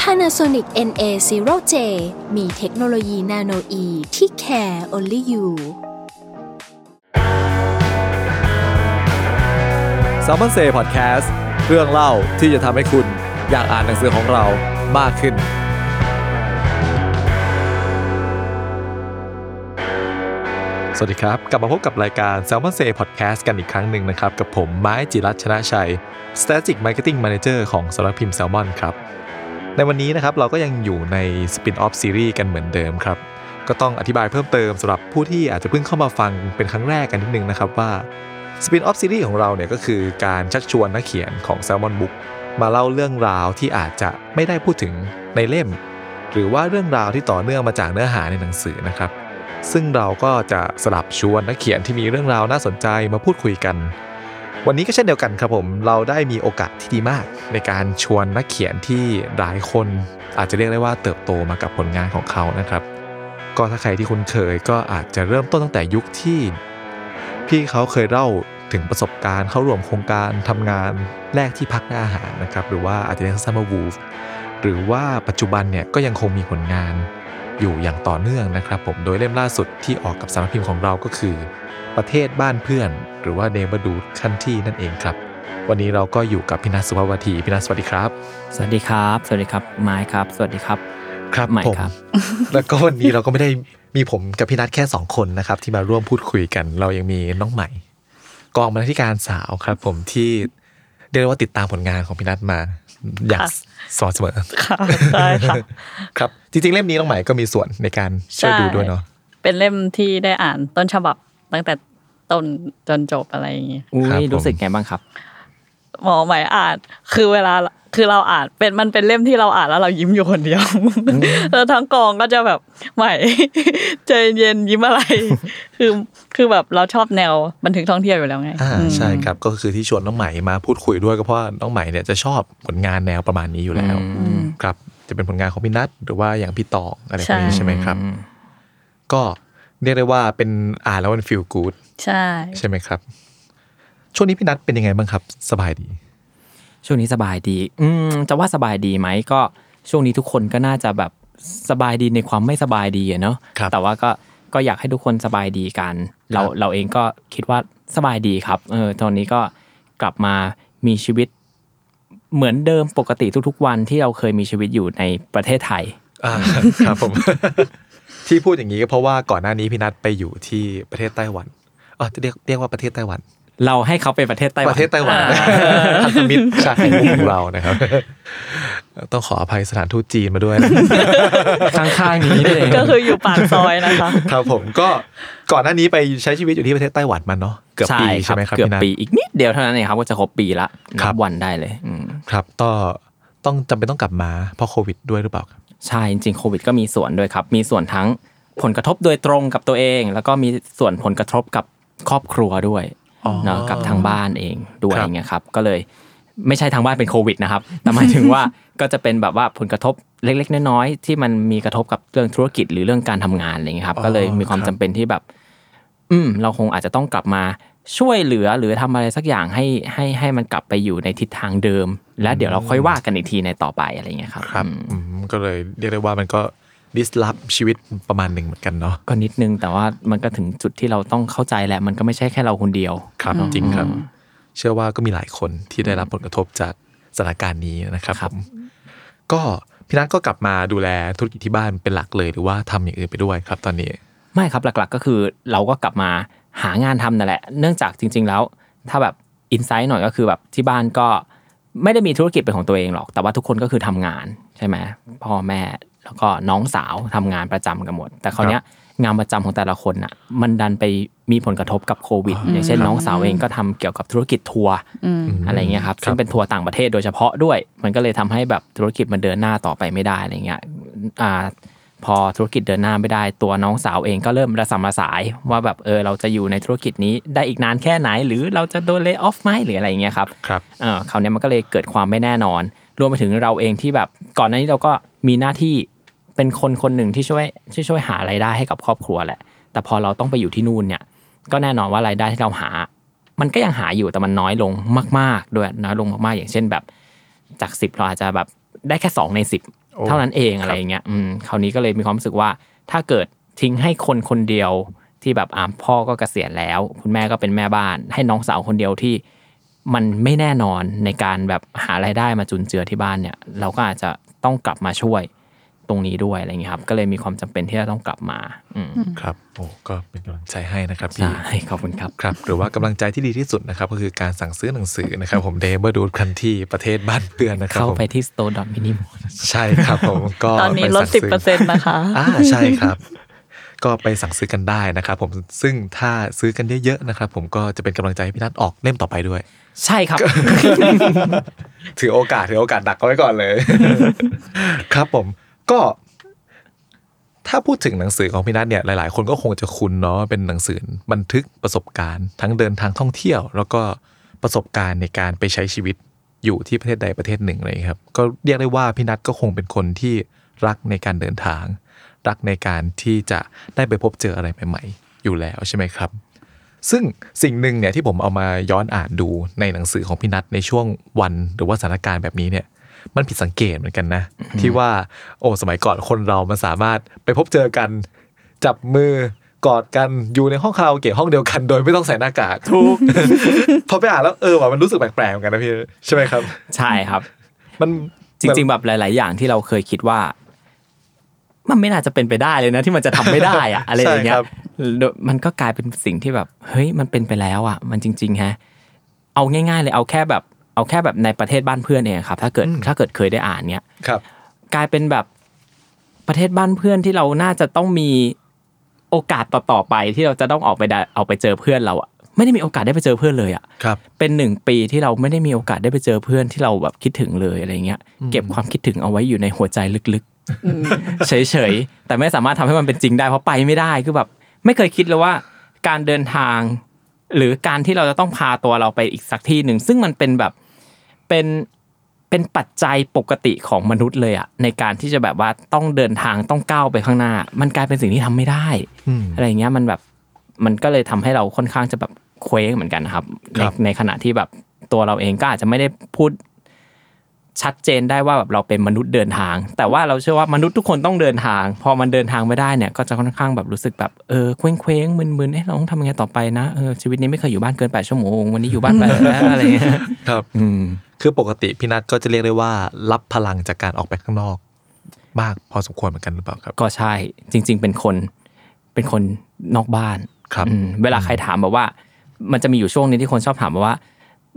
Panasonic NA0J มีเทคโนโลยีนาโนอีที่ care only you s ซ l m o n Say Podcast เรื่องเล่าที่จะทำให้คุณอยากอ่านหนังสือของเรามากขึ้น สวัสดีครับ กลับมาพบกับรายการ s ซ l m o n Say Podcast กันอีกครั้งหนึ่งนะครับ กับผมไม้จิรัชชนะชัย Strategic Marketing Manager ของสำนักพิมพ์ Salmon ครับ ในวันนี้นะครับเราก็ยังอยู่ใน Spin-off Series กันเหมือนเดิมครับ ก็ต้องอธิบายเพิ่มเติมสำหรับผู้ที่อาจจะเพิ่งเข้ามาฟังเป็นครั้งแรกกันนิดนึงนะครับว่า Spin-off Series ของเราเนี่ยก็คือการชักชวนนักเขียนของ Salmon Book มาเล่าเรื่องราวที่อาจจะไม่ได้พูดถึงในเล่ม หรือว่าเรื่องราวที่ต่อเนื่องมาจากเนื้อหาในหนังสือนะครับ ซึ่งเราก็จะสลับชวนนักเขียนที่มีเรื่องราวน่าสนใจมาพูดคุยกัน วันนี้ก็เช่นเดียวกันครับผม เราได้มีโอกาสที่ดีมาก ในการชวนนักเขียนที่หลายคนอาจจะเรียกได้ว่าเติบโตมากับผลงานของเขานะครับ ก็ถ้าใครที่คุ้นเคยก็อาจจะเริ่มต้นตั้งแต่ยุคที่ พี่เขาเคยเล่าถึงประสบการณ์เข้าร่วมโครงการทำงานแรกที่พักหน้าอาหารนะครับ หรือว่าอาจจะเรียกสั้นๆว่าวูฟหรือว่าปัจจุบันเนี่ยก็ยังคงมีผลงานอยู่อย่างต่อเนื่องนะครับ ผมโดยเล่มล่าสุดที่ออกกับสำนักพิมพ์ของเราก็คือ ประเทศบ้านเพื่อน หรือว่าเนบดูคันที่นั่นเองครับ วันนี้เราก็อยู่กับพี่นัทสุภาวทีพี่นัทสวัสดีครับ สวัสดีครับ สวัสดีครับไม้ครับ สวัสดีครับครับใหม่ผมครับแล้วก็วันนี้เราก็ไม่ได้มีผมกับพี่นัทแค่สองคนนะครับ ที่มาร่วมพูดคุยกัน เรายังมีน้องใหม่ กองบรรณาธิการสาวครับ ผมที่เรียกได้ว่าติดตามผลงานของพี่นัทมาอย่างค่ะสม่ำเสมอค่ะใช่ค่ะครับ จริงๆเล่มนี้น้องใหม่ก็มีส่วนในการช่วยดูด้วยเนาะเป็นเล่มที่ได้อ่านต้นฉบับตั้งแต่ ต้นจนจบอะไรอย่างเงี้ยอุ้ครับยผมรู้สึกไงบ้างครับ หมอหมายอ่านคือเวลาคือเราอ่านเป็นมันเป็นเล่มที่เราอ่านแล้วเรายิ้มอยู่คนเดียวแล้วทั้งกองก็จะแบบใหม่ใจเย็นยิ้มอะไร คือคือแบบเราชอบแนวบันทึกท่องเที่ยวอยู่แล้วไงอ่าอืมใช่ครับก็คือที่ชวนน้องใหม่มาพูดคุยด้วยก็เพราะว่าน้องใหม่เนี่ยจะชอบผลงานแนวประมาณนี้อยู่แล้วอืมครับ จะเป็นผลงานของพี่นัทหรือว่าอย่างพี่ตองอะไรพวกนี้ใช่ใช่ไหมครับอืมก็ เรียกได้ว่าเป็นอ่านแล้วมันฟีลกู๊ดใช่ ใช่ไหมครับ ช่วงนี้พี่นัทเป็นยังไงบ้างครับ สบายดี ช่วงนี้สบายดี อืมจะว่าสบายดีไหมก็ช่วงนี้ทุกคนก็น่าจะแบบสบายดีในความไม่สบายดีอะเนาะครับแต่ว่าก็ก็อยากให้ทุกคนสบายดีกัน เราครับเราเองก็คิดว่าสบายดีครับเออตอนนี้ก็กลับมามีชีวิตเหมือนเดิมปกติทุกๆวันที่เราเคยมีชีวิตอยู่ในประเทศไทยอ่าครับผม ที่พูดอย่างนี้ก็เพราะว่าก่อนหน้านี้พี่นัทไปอยู่ที่ประเทศไต้หวันอ๋อจะเรียกเรียกว่าประเทศไต้หวัน เราให้เขาเป็นประเทศไต้หปวันระเทศไต้หวันพันธมิตรชาติของเรานะครับ ต้องขออภัยสถานทูตจีนมาด้วยนะข้างๆนี้เลยก็คืออยู่ปากซอยนะคะครับผมก็ก่อนหน้านี้ไปใช้ชีวิตอยู่ที่ประเทศไต้หวันมันเนาะเกือบปีใช่ไหมครับเกือบพี่นัทปีอีกนิดเดียวเท่านั้นเองครับก็จะครบปีละครันับบวันได้เลยอืมครับก็ต้องจำเป็นต้องกลับมาเพราะโควิดด้วยหรือเปล่าครับ ใช่จริงๆโควิดก็มีส่วนด้วยครับ มีส่วนทั้งผลกระทบโดยตรงกับตัวเอง แล้วก็มีส่วนผลกระทบกับครอบครัวด้วยอ๋อเนาะกับทางบ้านเองด้วยครับอย่างเงี้ยครับ ก็เลยไม่ใช่ทางบ้านเป็นโควิดนะครับ แต่หมายถึงว่าก็จะเป็นแบบว่าผลกระทบเล็ก ๆ น้อยๆที่มันมีกระทบกับเรื่องธุรกิจหรือเรื่องการทำงานอะไรเงี้ยครับ ก็เลยมีความจำเป็นที่แบบ อืม เราคงอาจจะต้องกลับมาช่วยเหลือหรือทำอะไรสักอย่างให้ให้ให้มันกลับไปอยู่ในทิศทางเดิม และเดี๋ยวเราค่อยว่ากันอีกทีในต่อไปอะไรเงี้ยครับครับอืมอืมก็เลยเรียกได้ว่ามันก็ดิสลอฟชีวิตประมาณหนึ่งเหมือนกันเนาะก็นิดนึงแต่ว่ามันก็ถึงจุดที่เราต้องเข้าใจแหละมันก็ไม่ใช่แค่เราคนเดียว ครับจริงครับ เชื่อว่าก็มีหลายคนที่ได้รับผลกระทบจากสถานการณ์นี้นะครับครับผมก็พี่นัทก็กลับมาดูแลธุรกิจที่บ้านเป็นหลักเลยหรือว่าทำอย่างอื่นไปด้วยครับ ตอนนี้ ไม่ครับหลักๆก็คือเราก็กลับมาหางานทำนั่นแหละ เนื่องจากจริง ๆ แล้ว ถ้าแบบอินไซต์หน่อยก็คือแบบที่บ้านก็ ไม่ได้มีธุรกิจเป็นของตัวเองหรอก แต่ว่าทุกคนก็คือทำงานใช่ไหมพ่อแม่แล้วก็น้องสาวทำงานประจำกันหมด แต่คราวเนี้ยงานประจำของแต่ละคนอะมันดันไปมีผลกระทบกับโควิด อย่างเช่นน้องสาวเองก็ทำเกี่ยวกับธุรกิจทัวร์อะไรเงี้ยครับซึ่งเป็นทัวร์ต่างประเทศโดยเฉพาะด้วย มันก็เลยทำให้แบบธุรกิจมันเดินหน้าต่อไปไม่ได้อะไรเงี้ยอ่า พอธุรกิจเดินหน้าไม่ได้ตัวน้องสาวเองก็เริ่มระสำระสาย ว่าแบบเออเราจะอยู่ในธุรกิจนี้ได้อีกนานแค่ไหน หรือเราจะโดนเล y o ออฟไหมหรืออะไรอย่างเงี้ยครับครับเออคราวเนี้ยมันก็เลยเกิดความไม่แน่นอน รวมไปถึงเราเองที่แบบก่อนหน้านี้เราก็มีหน้าที่เป็นคนคนหนึ่งที่ช่วยที่ช่วยหารายได้ให้กับครอบครัวแหละ แต่พอเราต้องไปอยู่ที่นู่นเนี่ย ก็แน่นอนว่ารายได้ที่เราหา มันก็ยังหาอยู่แต่มันน้อยลงมาก ๆ ด้วยน้อยลงมากๆ อย่างเช่นแบบ จากสิบเราอาจจะแบบได้แค่สองในสิบโอ้ เท่านั้นเองครับอะไรอย่างเงี้ยอืมคราวนี้ก็เลยมีความรู้สึกว่า ถ้าเกิดทิ้งให้คนคนเดียวที่แบบอ่าพ่อก็เกษียณแล้ว คุณแม่ก็เป็นแม่บ้าน ให้น้องสาวคนเดียวที่มันไม่แน่นอนในการแบบหารายได้มาจุนเจือที่บ้านเนี่ย เราก็อาจจะต้องกลับมาช่วย ตรงนี้ด้วยอะไรอย่างเงี้ยครับ ก็เลยมีความจำเป็นที่จะต้องกลับมาอืมครับโอ้ก็เป็นกำลังใจให้นะครับพี่ใช่ขอบคุณครับครับ หรือว่ากำลังใจที่ดีที่สุดนะครับ ก็คือการสั่งซื้อหนังสือนะครับ ผมเดเบอร์ดูคันที่ประเทศบ้านเพื่อนนะครับเข้าผมไปที่ store mini ใช่ครับผมก็ตอนนี้ไปลดสั่งสิบซื้เปอร์เซ็นต์นะคะอ่าใช่ครับก็ไปสั่งซื้อกันได้นะครับผมซึ่งถ้าซื้อกันเยอะๆนะครับผมก็จะเป็นกำลังใจให้พี่นัทออกเล่มต่อไปด้วย ใช่ครับ ถือโอกาสถือโอกาสดักเอาไว้ก่อนเลย ครับผม ก็ถ้าพูดถึงหนังสือของพี่นัทเนี่ยหลาย ๆ คนก็คงจะคุ้นเนาะเป็นหนังสือบันทึกประสบการณ์ ทั้งเดินทางท่องเที่ยว แล้วก็ประสบการณ์ในการไปใช้ชีวิตอยู่ที่ประเทศใดประเทศหนึ่งเลยครับ ก็เรียกได้ว่าพี่นัทก็คงเป็นคนที่รักในการเดินทาง รักในการที่จะได้ไปพบเจออะไรใหม่ ๆ อยู่แล้วใช่ไหมครับ ซึ่งสิ่งหนึ่งเนี่ยที่ผมเอามาย้อนอ่านดูในหนังสือของพี่นัทในช่วงวันหรือว่าสถานการณ์แบบนี้เนี่ย มันผิดสังเกตเหมือนกันนะ ที่ว่าโอ้สมัยก่อนคนเรามันสามารถไปพบเจอกัน จับมือกอดกันอยู่ในห้องคาราโอเกะห้องเดียวกัน โดยไม่ต้องใส่หน้ากากถูกพอไปอ่านแล้วเออว่ะมันรู้สึกแปลกๆเหมือนกันนะพี่ใช่ไหมครับ ใช่ครับ มันจริง ๆ แบบหลาย ๆ อย่างที่เราเคยคิดว่า มันไม่น่าจะเป็นไปได้เลยนะ ที่มันจะทำไม่ได้อะอะไรอย่างเงี้ยมันก็กลายเป็นสิ่งที่แบบ เฮ้ยมันเป็นไปแล้วอะ มันจริงๆฮะเอาง่าย ๆ เลยเอาแค่แบบ เอาแค่แบบในประเทศบ้านเพื่อนเองครับ ถ้าเกิดถ้าเกิดเคยได้อ่านเนี้ยครับ กลายเป็นแบบประเทศบ้านเพื่อนที่เราน่าจะต้องมีโอกาสต่อๆไปที่เราจะต้องออกไปได้เอาไปเจอเพื่อนเราอะไม่ได้มีโอกาสได้ไปเจอเพื่อนเลยอะครับเป็นหนึ่งปีที่เราไม่ได้มีโอกาสได้ไปเจอเพื่อนที่เราแบบคิดถึงเลยอะไรเงี้ย เก็บความคิดถึงเอาไว้อยู่ในหัวใจลึกๆ เฉยๆ แต่ไม่สามารถทำให้มันเป็นจริงได้เพราะไปไม่ได้คือแบบ ไม่เคยคิดเลยว่า การเดินทาง หรือการที่เราจะต้องพาตัวเราไปอีกสักที่หนึ่งซึ่งมันเป็นแบบ เป็นเป็นปัจจัยปกติของมนุษย์เลยอะในการที่จะแบบว่าต้องเดินทางต้องก้าวไปข้างหน้า มันกลายเป็นสิ่งที่ทำไม่ได้อืมอะไรเงี้ยมันแบบมันก็เลยทำให้เราค่อนข้างจะแบบเคว้งเหมือนกันนะครับในครับในขณะที่แบบตัวเราเองก็อาจจะไม่ได้พูดชัดเจนได้ว่าแบบเราเป็นมนุษย์เดินทาง แต่ว่าเราเชื่อว่ามนุษย์ทุกคนต้องเดินทาง พอมันเดินทางไม่ได้เนี่ย ก็จะค่อนข้างแบบรู้สึกแบบเออเคว้งเคว้งๆมึนๆเอ๊ะเราต้องทำยังไงต่อไปนะเออชีวิตนี้ไม่เคยอยู่บ้านเกินแปดชั่วโมงวันนี้อยู่บ้านไปแล้วอะไรเงี้ยครับ อืม คือปกติพี่นัทก็จะเรียกได้ว่า รับพลังจากการออกไปข้างนอก มากพอสมควรเหมือนกันหรือเปล่าครับ ก็ใช่จริง ๆ เป็นคนเป็นคนนอกบ้านครับอืมเวลาใครถามแบบว่า มันจะมีอยู่ช่วงนึงที่คนชอบถามมาว่า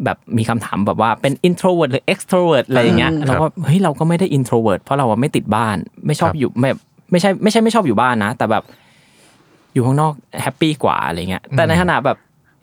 แบบมีคำถามแบบว่าเป็น introvert หรือ extrovert อะไรอย่างเงี้ยอืมเราก็เฮ้ยเราก็ไม่ได้ introvert เพราะเราอะไม่ติดบ้าน ไม่ชอบครับอยู่ไม่ไม่ใช่ไม่ใช่ไม่ชอบอยู่บ้านนะ แต่แบบอยู่ข้างนอกแฮปปี้กว่าอะไรเงี้ยแต่ในขณะแบบ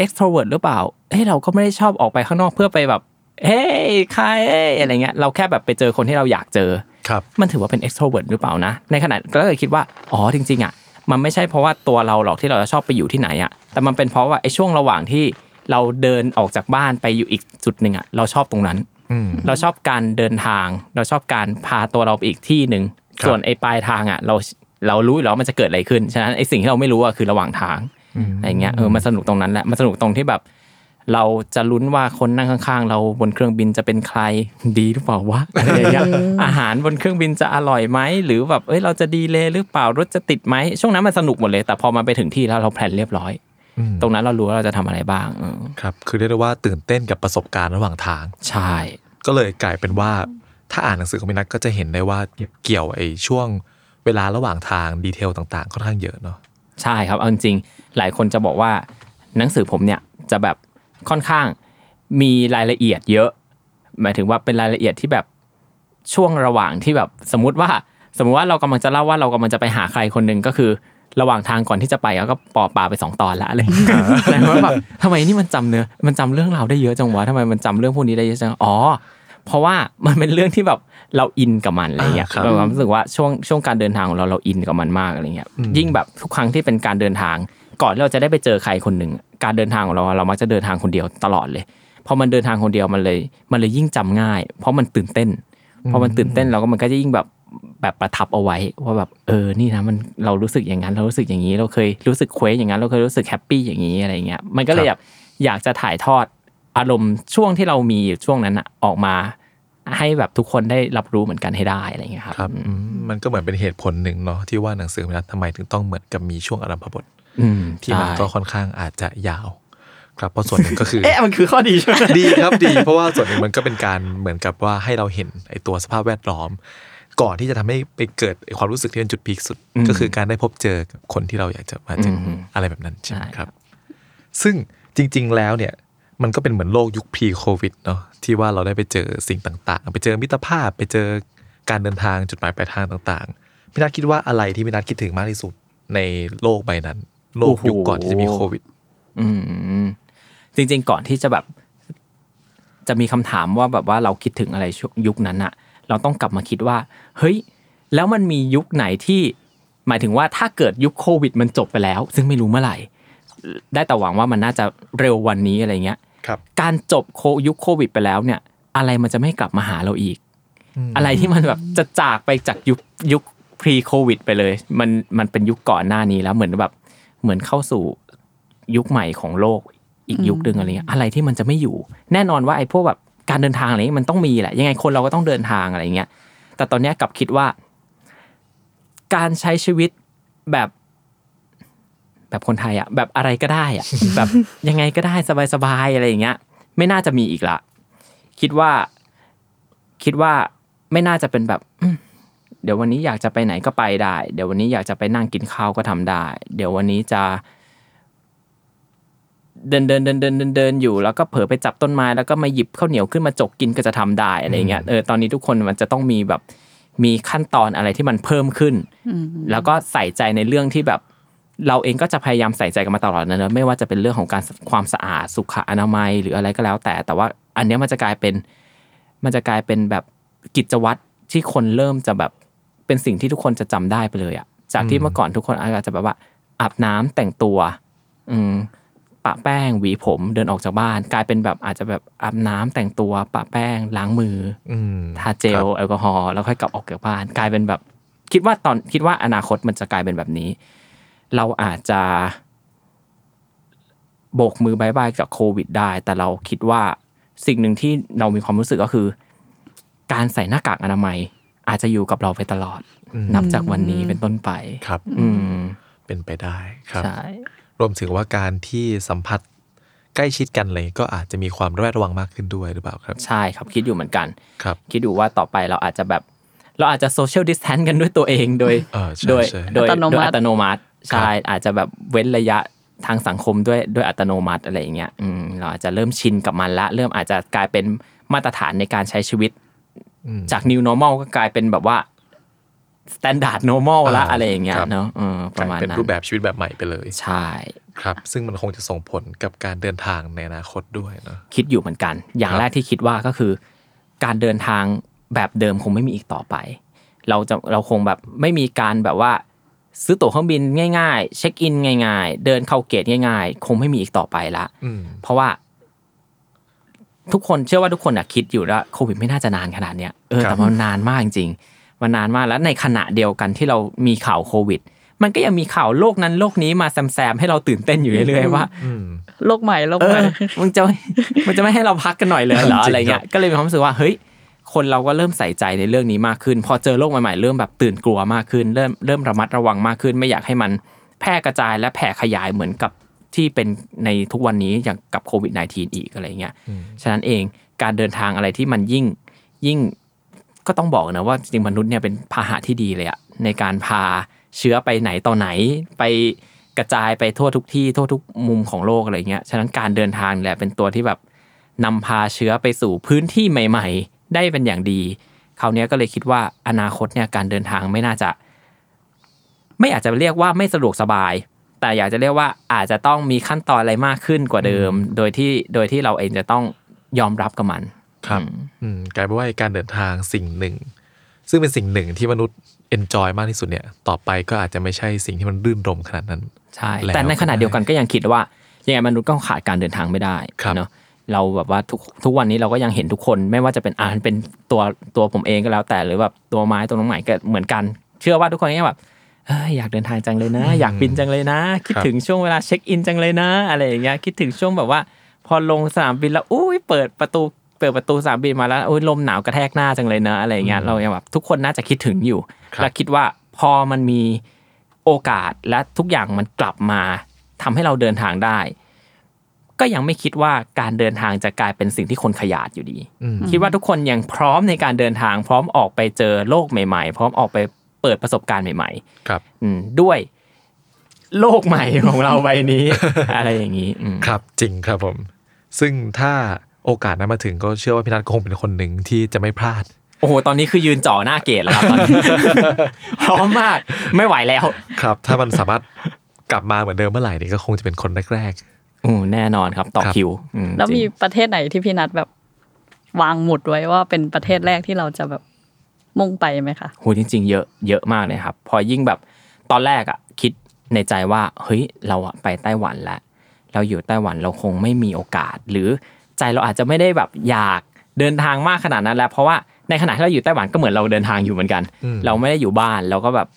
extrovert หรือเปล่าเฮ้ยเราก็ไม่ได้ชอบออกไปข้างนอกเพื่อไปแบบ เฮ้ยใครเอ้ยอะไรเงี้ยเราแค่แบบไปเจอคนที่เราอยากเจอครับมันถือว่าเป็น extrovert หรือเปล่านะ ในขณะก็เลยคิดว่าอ๋อจริงๆอะมันไม่ใช่เพราะว่าตัวเราหรอกที่เราจะชอบไปอยู่ที่ไหนอะแต่มันเป็นเพราะว่าไอ้ช่วงระหว่างที่เราเดินออกจากบ้านไปอยู่อีกจุดหนึ่งอะเราชอบตรงนั้นอืมเราชอบการเดินทาง เราชอบการพาตัวเราไปอีกที่หนึ่งครับส่วนไอ้ปลายทางอะเราเรารู้อยู่แล้วว่ามันจะเกิดอะไรขึ้น ฉะนั้นไอ้สิ่งที่เราไม่รู้อะคือระหว่างทางอะไรเงี้ยเออมันสนุกตรงนั้นแหละมันสนุกตรงที่แบบ เราจะลุ้นว่าคนนั่งข้าง ๆ เราบนเครื่องบินจะเป็นใครดีหรือเปล่าวะอะไรอย่างเงี้ยอาหารบนเครื่องบินจะอร่อยไหมหรือแบบเอ้ยเราจะดีเลยหรือเปล่ารถจะติดไหมช่วงนั้นมันสนุกหมดเลย แต่พอมาไปถึงที่แล้วเราแพลนเรียบร้อยอืมตรงนั้นเรารู้ว่าเราจะทำอะไรบ้างเออครับ คือเรียกได้ว่าตื่นเต้นกับประสบการณ์ระหว่างทางใช่ก็เลยกลายเป็นว่าถ้าอ่านหนังสือของพี่นัทก็จะเห็นได้ว่าเก็บเกี่ยวไอ้ช่วงเวลาระหว่างทางดีเทลต่างๆค่อนข้างเยอะเนาะใช่ครับเอาจริงๆหลายคนจะบอกว่าหนังสือผมเนี่ยจะแบบ ค่อนข้างมีรายละเอียดเยอะ หมายถึงว่าเป็นรายละเอียดที่แบบช่วงระหว่างที่แบบสมมุติว่า สมมุติว่าเรากำลังจะเล่าว่าเรากำลังจะไปหาใครคนหนึ่งก็คือ ระหว่างทางก่อนที่จะไปแล้วก็ปอปลาไปสองตอนละอะไรอย่างเงี้ยแล้วว่าแบบทำไมนี่มันจำเนื้อมันจำเรื่องราวได้เยอะจังวะทำไมมันจำเรื่องพวกนี้ได้เยอะจังอ๋อเพราะว่ามันเป็นเรื่องที่แบบเราอินกับมันอะไรเงี้ยอ่าครับเราความรู้สึกว่าช่วงช่วงการเดินทางของเราเราอินกับมันมากอะไรเงี้ยอืมยิ่งแบบทุกครั้งที่เป็นการเดินทาง ก่อนที่เราจะได้ไปเจอใครคนหนึ่งการเดินทางของเราเรามักจะเดินทางคนเดียวตลอดเลยพอมันเดินทางคนเดียวมันเลย มันเลยยิ่งจำง่าย เพราะมันตื่นเต้นพอมันตื่นเต้นเราก็มันก็จะยิ่งแบบแบบประทับเอาไว้ว่าแบบเออนี่นะมันเรารู้สึกอย่างนั้นเรารู้สึกอย่างนี้ เราเคยรู้สึกเคว้งอย่างนั้น เราเคยรู้สึกแฮปปี้อย่างนี้อะไรเงี้ยมันก็เลยคแบรับบอยากจะถ่ายทอดอารมณ์ช่วงที่เรามีอยู่ช่วงนั้นอะออกมา ให้แบบทุกคนได้รับรู้เหมือนกันให้ได้อะไรเงี้ยครับครับอืมมันก็เหมือนเป็นเหตุผลหนึ่งเนาะที่ว่าหนังสือพิมพ์รัฐทำไมถึงต้องเหมือนกับมีช่วงอารัมพบทอืม ที่มันใช่ก็ค่อนข้างอาจจะยาว ครับเพราะส่วนหนึ่งก็คือ เอ๊ะมันคือข้อดีใช่ไหมดีครับดี เพราะว่าส่วนหนึ่งมันก็เป็นการเหมือนกับว่าให้เราเห็นไอ้ตัวสภาพแวดล้อม ก่อนที่จะทำให้ไปเกิดไอ้ความรู้สึกที่เป็นจุดพีคสุดอืมก็คือการได้พบเจอกับคนที่เราอยากจะมาเจออมอะไรแบบนั้นใช่ไหมใช่ครับ ซึ่งจริง ๆ แล้วเนี่ยมันก็เป็นเหมือนโลกยุคพีโควิดเนาะที่ว่าเราได้ไปเจอสิ่งต่าง ๆ ไปเจอมิตรภาพไปเจอการเดินทางจุดหมายปลายทางต่างๆพี่นัทคิดว่าอะไรที่พี่นัทคิดถึงมากที่สุดในโลกใบนั้น โลกยุคก่อนที่จะมีโควิด อืมจริง ๆ ก่อนที่จะแบบ จะมีคำถามว่าแบบว่าเราคิดถึงอะไรช่วงยุคนั้นอะเราต้องกลับมาคิดว่า เฮ้ย แล้วมันมียุคไหนที่ หมายถึงว่าถ้าเกิดยุคโควิดมันจบไปแล้ว ซึ่งไม่รู้เมื่อไหร่ ได้แต่หวังว่ามันน่าจะเร็ววันนี้อะไรเงี้ยครับการจบโคยุคโควิดไปแล้วเนี่ย อะไรมันจะไม่กลับมาหาเราอีก อะไรที่มันแบบจะจากไปจากยุคยุค pre covid ไปเลย มันมันเป็นยุคก่อนหน้านี้แล้วเหมือนแบบ เหมือนเข้าสู่ยุคใหม่ของโลกอีกยุคหนึ่งอะไรเงี้ยอะไรที่มันจะไม่อยู่ แน่นอนว่าไอ้พวกแบบการเดินทางอะไรเงี้ยมันต้องมีแหละ ยังไงคนเราก็ต้องเดินทางอะไรเงี้ย แต่ตอนเนี้ยกลับคิดว่า การใช้ชีวิตแบบแบบคนไทยอะแบบอะไรก็ได้อะแบบยังไงก็ได้สบายๆอะไรอย่างเงี้ย ไม่น่าจะมีอีกละ คิดว่า คิดว่าไม่น่าจะเป็นแบบอืม เดี๋ยววันนี้อยากจะไปไหนก็ไปได้ เดี๋ยววันนี้อยากจะไปนั่งกินข้าวก็ทำได้ เดี๋ยววันนี้จะ เดินเดินเดินเดินเดินเดินอยู่ แล้วก็เผลอไปจับต้นไม้แล้วก็มาหยิบข้าวเหนียวขึ้นมาจกกินก็จะทำได้อะไรเงี้ยเออตอนนี้ทุกคนมันจะต้องมีแบบมีขั้นตอนอะไรที่มันเพิ่มขึ้น แล้วก็ใส่ใจในเรื่องที่แบบ เราเองก็จะพยายามใส่ใจกันมาตลอดนะเนอะไม่ว่าจะเป็นเรื่องของการความสะอาดสุขอนามัยหรืออะไรก็แล้ว แต่แต่ว่าอันเนี้ยมันจะกลายเป็น มันจะกลายเป็นแบบกิจวัตรที่คนเริ่มจะแบบ เป็นสิ่งที่ทุกคนจะจำได้ไปเลยอะจากที่เมื่อก่อนทุกคนอาจจะแบบว่า อาบน้ำแต่งตัว อืมปะแป้งหวีผมเดินออกจากบ้าน กลายเป็นแบบอาจจะแบบอาบน้ำแต่งตัว ปะแป้งล้างมืออืมทาเจลแอลกอฮอล์แล้วค่อยกลับออกจากบ้าน กลายเป็นแบบ คิดว่าตอนคิดว่าอนาคตมันจะกลายเป็นแบบนี้ เราอาจจะโบกมือบายบายกับโควิดได้ แต่เราคิดว่าสิ่งหนึ่งที่เรามีความรู้สึกก็คือ การใส่หน้ากากอนามัย อาจจะอยู่กับเราไปตลอดอืมนับจากวันนี้เป็นต้นไปครับ อืมเป็นไปได้ครับใช่รวมถึงว่าการที่สัมผัสใกล้ชิดกันเลยก็อาจจะมีความระแวดระวังมากขึ้นด้วยหรือเปล่าครับ ใช่ครับคิดอยู่เหมือนกันครับคิดดูว่าต่อไปเราอาจจะแบบ เราอาจจะ social distance กันด้วยตัวเองโดยเออใช่โดยใช่โดยอัตโนมัติโดยอัตโนมัติใช่อาจจะแบบเว้นระยะทางสังคมด้วยด้วยอัตโนมัติอะไรอย่างเงี้ยอืมเราอาจจะเริ่มชินกับมันละ เริ่มอาจจะกลายเป็นมาตรฐานในการใช้ชีวิตอืม จาก new normal ก็กลายเป็นแบบว่า standard normal ละอ่าอะไรอย่างเงี้ยครับเนาะเออประมาณเป็นนั้นรูปแบบชีวิตแบบใหม่ไปเลย ใช่ครับ ซึ่งมันคงจะส่งผลกับการเดินทางในอนาคตด้วยเนาะคิดอยู่เหมือนกัน อย่างครับแรกที่คิดว่าก็คือ การเดินทางแบบเดิมคงไม่มีอีกต่อไป เราจะเราคงแบบไม่มีการแบบว่า ซื้อตั๋วเครื่องบินง่าย ๆ เช็คอินง่าย ๆ เดินเข้าเกตง่าย ๆ คงไม่มีอีกต่อไปละอืมเพราะว่า ทุกคนเชื่อว่าทุกคนอะคิดอยู่แล้วโควิดไม่น่าจะนานขนาดเนี้ยเออครับแต่มันนานมากจริงๆมันนานมากแล้วในขณะเดียวกันที่เรามีข่าวโควิด มันก็ยังมีข่าวโลกนั้นโลกนี้มาแซมๆให้เราตื่นเต้นอยู่เรื่อยๆว่าอืมโลกใหม่โลกเอใหม่อมึงจะมันจะไม่ให้เราพักกันหน่อยเลยเหรอจริงอะไรเงี้ครัยบก็เลยมีความรู้สึกว่าเฮ้ยคนเราก็เริ่มใส่ใจในเรื่องนี้มากขึ้น พอเจอโรคใหม่ๆเริ่มแบบตื่นกลัวมากขึ้น เริ่มเริ่มระมัดระวังมากขึ้น ไม่อยากให้มันแพร่กระจายและแผ่ขยายเหมือนกับ ที่เป็นในทุกวันนี้อย่างกับโควิด -19 อีกอะไรเงี้ยฉะนั้นเองการเดินทางอะไรที่มันยิ่งยิ่งก็ต้องบอกนะว่าจริงๆมนุษย์เนี่ยเป็นพาหะที่ดีเลยอะในการพาเชื้อไปไหนต่อไหนไปกระจายไปทั่วทุกที่ทั่วทุกมุมของโลกอะไรเงี้ยฉะนั้นการเดินทางแหละเป็นตัวที่แบบนำพาเชื้อไปสู่พื้นที่ใหม่ ๆ ได้เป็นอย่างดีคราวเนี้ยก็เลยคิดว่าอนาคตเนี่ยการเดินทางไม่น่าจะ ไม่อยากจะเรียกว่าไม่สะดวกสบาย แต่อยากจะเรียกว่าอาจจะต้องมีขั้นตอนอะไรมากขึ้นกว่าเดิม โดยที่โดยที่เราเองจะต้องยอมรับกับมัน ครับอืมกลายเป็นว่าการเดินทางสิ่งหนึ่ง ซึ่งเป็นสิ่งหนึ่งที่มนุษย์เอนจอยมากที่สุดเนี่ย ต่อไปก็อาจจะไม่ใช่สิ่งที่มันรื่นรมขนาดนั้นใช่ล้วแต่ในขณะเดียวกันก็ยังคิดว่ายังไงมนุษย์ก็ขาดการเดินทางไม่ได้ครับเนาะเราแบบว่าทุกทุกวันนี้เราก็ยังเห็นทุกคนไม่ว่าจะเป็นอ่านเป็นตัวตัวผมเองก็แล้วแต่หรือแบบตัวไม้ตัวน้องใหม่ก็เหมือนกัน เชื่อว่าทุกคนก็แบบเอ้ยอยากเดินทางจังเลยนะ อยากบินจังเลยนะ คิดครับถึงช่วงเวลาเช็คอินจังเลยนะ อะไรอย่างเงี้ยคิดถึงช่วงแบบว่า พอลงสนามบินแล้วอุ้ยเปิดประตูเปิดประตูสนามบินมาแล้วอุ้ยลมหนาวกระแทกหน้าจังเลยนะอะไรอย่างเงี้ยเรายังแบบทุกคนน่าจะคิดถึงอยู่ครับและคิดว่าพอมันมีโอกาสและทุกอย่างมันกลับมาทำให้เราเดินทางได้ ก็ยังไม่คิดว่าการเดินทางจะกลายเป็นสิ่งที่คนขยาดอยู่ดีอืมคิดว่าทุกคนยังพร้อมในการเดินทาง พร้อมออกไปเจอโลกใหม่ ๆ พร้อมออกไป เปิดประสบการณ์ใหม่ครับๆอืมด้วยโลกใหม่ของเราใบนี้ อะไรอย่างนี้อืมครับจริงครับผม ซึ่งถ้าโอกาสนั้นมาถึงก็เชื่อว่าพี่นัทคงเป็นคนหนึ่งที่จะไม่พลาด โอ้โห ตอนนี้คือยืนจ่อหน้าเกตแล้วครับตอนนี้พร้อมมากไม่ไหวแล้ว ครับ ถ้ามันสามารถกลับมาเหมือนเดิมเมื่อไหร่นี่ก็คงจะเป็นคนแรกอืมแน่นอนครับต่อครับคิวอืแล้วจริงมีประเทศไหนที่พี่นัทแบบวางหมุดไว้ว่าเป็นประเทศแรกที่เราจะแบบ มุ่งไปไหมคะโหจริง ๆ เยอะเยอะมากเลยครับ พอยิ่งแบบตอนแรกอะคิดในใจว่าเฮ้ยเราอะไปไต้หวันแล้วเราอยู่ไต้หวันเราคงไม่มีโอกาส หรือใจเราอาจจะไม่ได้แบบอยากเดินทางมากขนาดนั้นแล้ว เพราะว่าในขณะที่เราอยู่ไต้หวันก็เหมือนเราเดินทางอยู่เหมือนกันอืมเราไม่ได้อยู่บ้านเราก็แบบ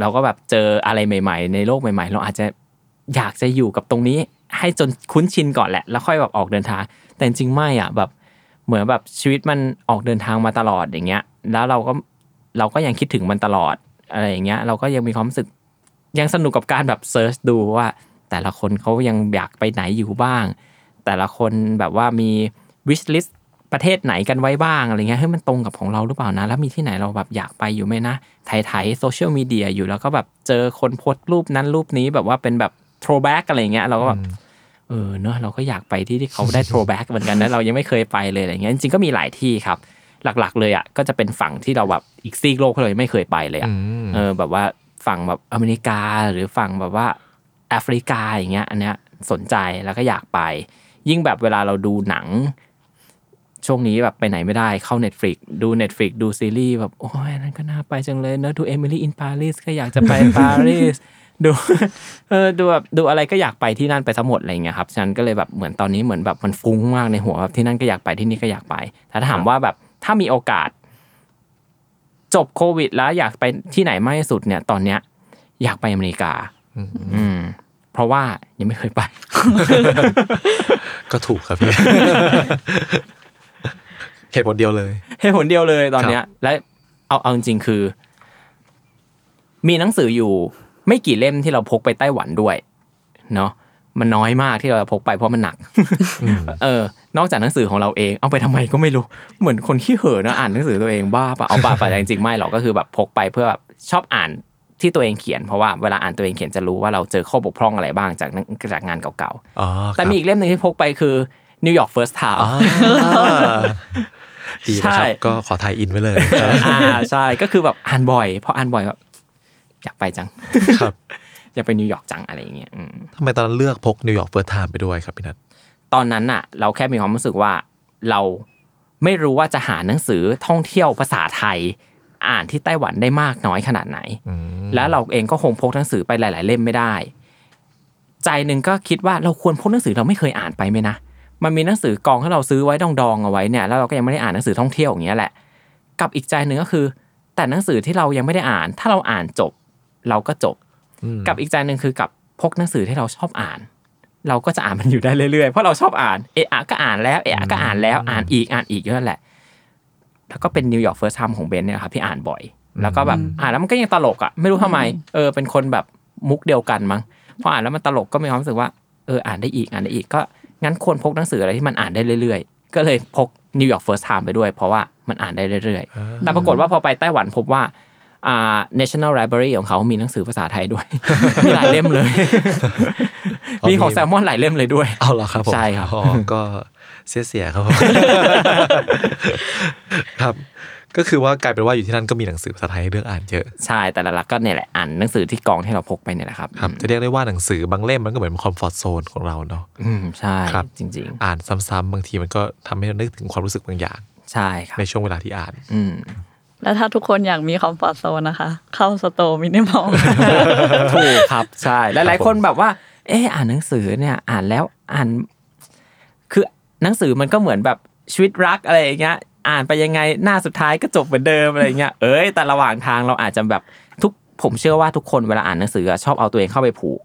เราก็แบบเจออะไรใหม่ ๆ ในโลกใหม่ ๆ เราอาจจะอยากจะอยู่กับตรงนี้ให้จนคุ้นชินก่อนแหละ แล้วค่อยแบบออกเดินทาง แต่จริงๆไม่อะแบบเหมือนแบบชีวิตมันออกเดินทางมาตลอดอย่างเงี้ย แล้วเราก็เราก็ยังคิดถึงมันตลอดอะไรอย่างเงี้ย เราก็ยังมีความรู้สึกยังสนุกกับการแบบเซิร์ชดูว่า แต่ละคนเขายังอยากไปไหนอยู่บ้าง แต่ละคนแบบว่ามี wish list ประเทศไหนกันไว้บ้างอะไรเงี้ยเฮ้ยมันตรงกับของเราหรือเปล่านะ แล้วมีที่ไหนเราแบบอยากไปอยู่ไหมนะไถๆโซเชียลมีเดียอยู่แล้วก็แบบเจอคนโพสต์รูปนั้นรูปนี้แบบว่าเป็นแบบ throwback อะไรเงี้ยเราก็แบบเออเนอะเราก็อยากไปที่ที่เขาได้ throwback เหมือนกันนะเรายังไม่เคยไปเลยอะไรเงี้ยจริงๆก็มีหลายที่ครับ หลักๆ เลยอะก็จะเป็นฝั่งที่เราแบบอีกซีกโลกที่เรายังไม่เคยไปเลยๆอะอืมเออแบบว่าฝั่งแบบอเมริกาหรือฝั่งแบบว่าแอฟริกาอย่างเงี้ย อันเนี้ยสนใจแล้วก็อยากไป ยิ่งแบบเวลาเราดูหนัง ช่วงนี้แบบไปไหนไม่ได้เข้า Netflix ดู Netflix ดูซีรีส์แบบ โอ้ยอันนั่นก็น่าไปจังเลยเนอะดู Emily in Paris ก็อยากจะไปปารีสดูเออดูแบบดูอะไรก็อยากไปที่นั่นไปทั้งหมดอะไรเงี้ยครับฉะนันก็เลยแบบเหมือนตอนนี้เหมือนแบบมันฟุ้งมากในหัวแบบที่นั่นก็อยากไปที่นี่ก็อยากไปแต่ถ้าถามว่าแบบ ถ้ามีโอกาส จบโควิด แล้วอยากไปที่ไหนมากที่สุดเนี่ย ตอนเนี้ย อยากไปอเมริกา อืม เพราะว่ายังไม่เคยไป ก็ถูกครับพี่เหตุผลเดียวเลยเหตุผลเดียวเลยตอนเนี้ย และเอาเอาจริงๆคือ มีหนังสืออยู่ ไม่กี่เล่มที่เราพกไปไต้หวันด้วย เนาะมันน้อยมากที่เราพกไปเพราะมันหนัก เออ นอกจากหนังสือของเราเองเอาไปทำไมก็ไม่รู้เหมือนคนขี้เห่อะนะอ่านหนังสือตัวเองบ้าปะเอาปะปะแต่จริงๆไม่หรอกก็คือแบบพกไปเพื่อแบบชอบอ่านที่ตัวเองเขียนเพราะว่าเวลาอ่านตัวเองเขียนจะรู้ว่าเราเจอข้อบกพร่องอะไรบ้างจากหนังจากงานเก่าอ๋อๆแต่มีอีกเล่มหนึ่งที่พกไปคือ New York First Time อ่าดีนะคใช่รับก็ขอ tie-in ไว้เลยอ่าใช่ก็คือแบบอ่านบ่อยพออ่านบ่อยแบบอยากไปจังครับอยากไปนิวยอร์กจังอะไรอย่างเงี้ยอืมทำไมตอนนั้นเลือกพก New York First Time ไปด้วยครับพี่นัท ตอนนั้นน่ะเราแค่มีความรู้สึกว่าเราไม่รู้ว่าจะหาหนังสือท่องเที่ยวภาษาไทย อ่านที่ไต้หวันได้มากน้อยขนาดไหนอืมแล้วเราเองก็คงพกหนังสือไปหลาย ๆ เล่มไม่ได้ ใจหนึ่งก็คิดว่าเราควรพกหนังสือเราไม่เคยอ่านไปไหมนะมันมีหนังสือกองที่เราซื้อไว้ดองๆเอาไว้เนี่ยแล้วเราก็ยังไม่ได้อ่านหนังสือท่องเที่ยวอย่างเงี้ยแหละ กับอีกใจหนึ่งก็คือ แต่หนังสือที่เรายังไม่ได้อ่าน ถ้าเราอ่านจบ เราก็จบอืมกับอีกใจหนึ่งคือกับพกหนังสือที่เราชอบอ่าน เราก็จะอ่านมันอยู่ได้เรื่อยๆ เพราะเราชอบอ่านเอะอะก็อ่านแล้วเอะอะก็อ่านแล้วอ่านอีกอ่านอีกเยอะแหละ แล้วก็เป็น New York First Time ของเบนซ์เนี่ยครับที่อ่านบ่อย แล้วก็แบบอ่านแล้วมันก็ยังตลกอะไม่รู้ทำไมเออเป็นคนแบบมุกเดียวกันมั้งพออ่านแล้วมันตลกก็มีความรู้สึกว่าเอออ่านได้อีกอ่านได้อีกก็งั้นควรพกหนังสืออะไรที่มันอ่านได้เรื่อยๆ ก็เลยพก New York First Time ไปด้วย เพราะว่ามันอ่านได้เรื่อยๆแต่ปรากฏว่าพอไปไต้หวันพบว่าอ่า National Library ของเขามีหนังสือภาษาไทยด้วย มีหลายเล่มเลย มีของแซลมอนหลายเล่มเลยด้วย เอาเหรอครับผมใช่ครับอ๋อก็เสียเสียๆครับผมครับ ก็คือว่ากลายเป็นว่าอยู่ที่นั่นก็มีหนังสือภาษาไทยให้เลือกอ่านเยอะใช่แต่หลักๆก็เนี่ยแหละอ่านหนังสือที่กองที่เราพกไปเนี่ยแหละครับครับ จะเรียกได้ว่าหนังสือบางเล่มมันก็เหมือน comfort zone ของเราเนาะอืมใช่ครับจริงอ่านซ้ำๆบางทีมันก็ทำให้เรานึกถึงความรู้สึกบางอย่าง ใช่ครับในช่วงเวลาที่อ่าน อืม แล้วถ้าทุกคนอยากมี comfort zone นะคะ เข้า store Minimoreถูกครับใช่หลายๆคนแบบว่า เอออ่านหนังสือเนี่ยอ่านแล้วอ่าน คือหนังสือมันก็เหมือนแบบชีวิตรักอะไรอย่างเงี้ย อ่านไปยังไงหน้าสุดท้ายก็จบเหมือนเดิมอะไรอย่างเงี้ยเอ้ยแต่ระหว่างทางเราอาจจะแบบทุกผมเชื่อว่าทุกคนเวลาอ่านหนังสืออะชอบเอาตัวเองเข้าไปผูก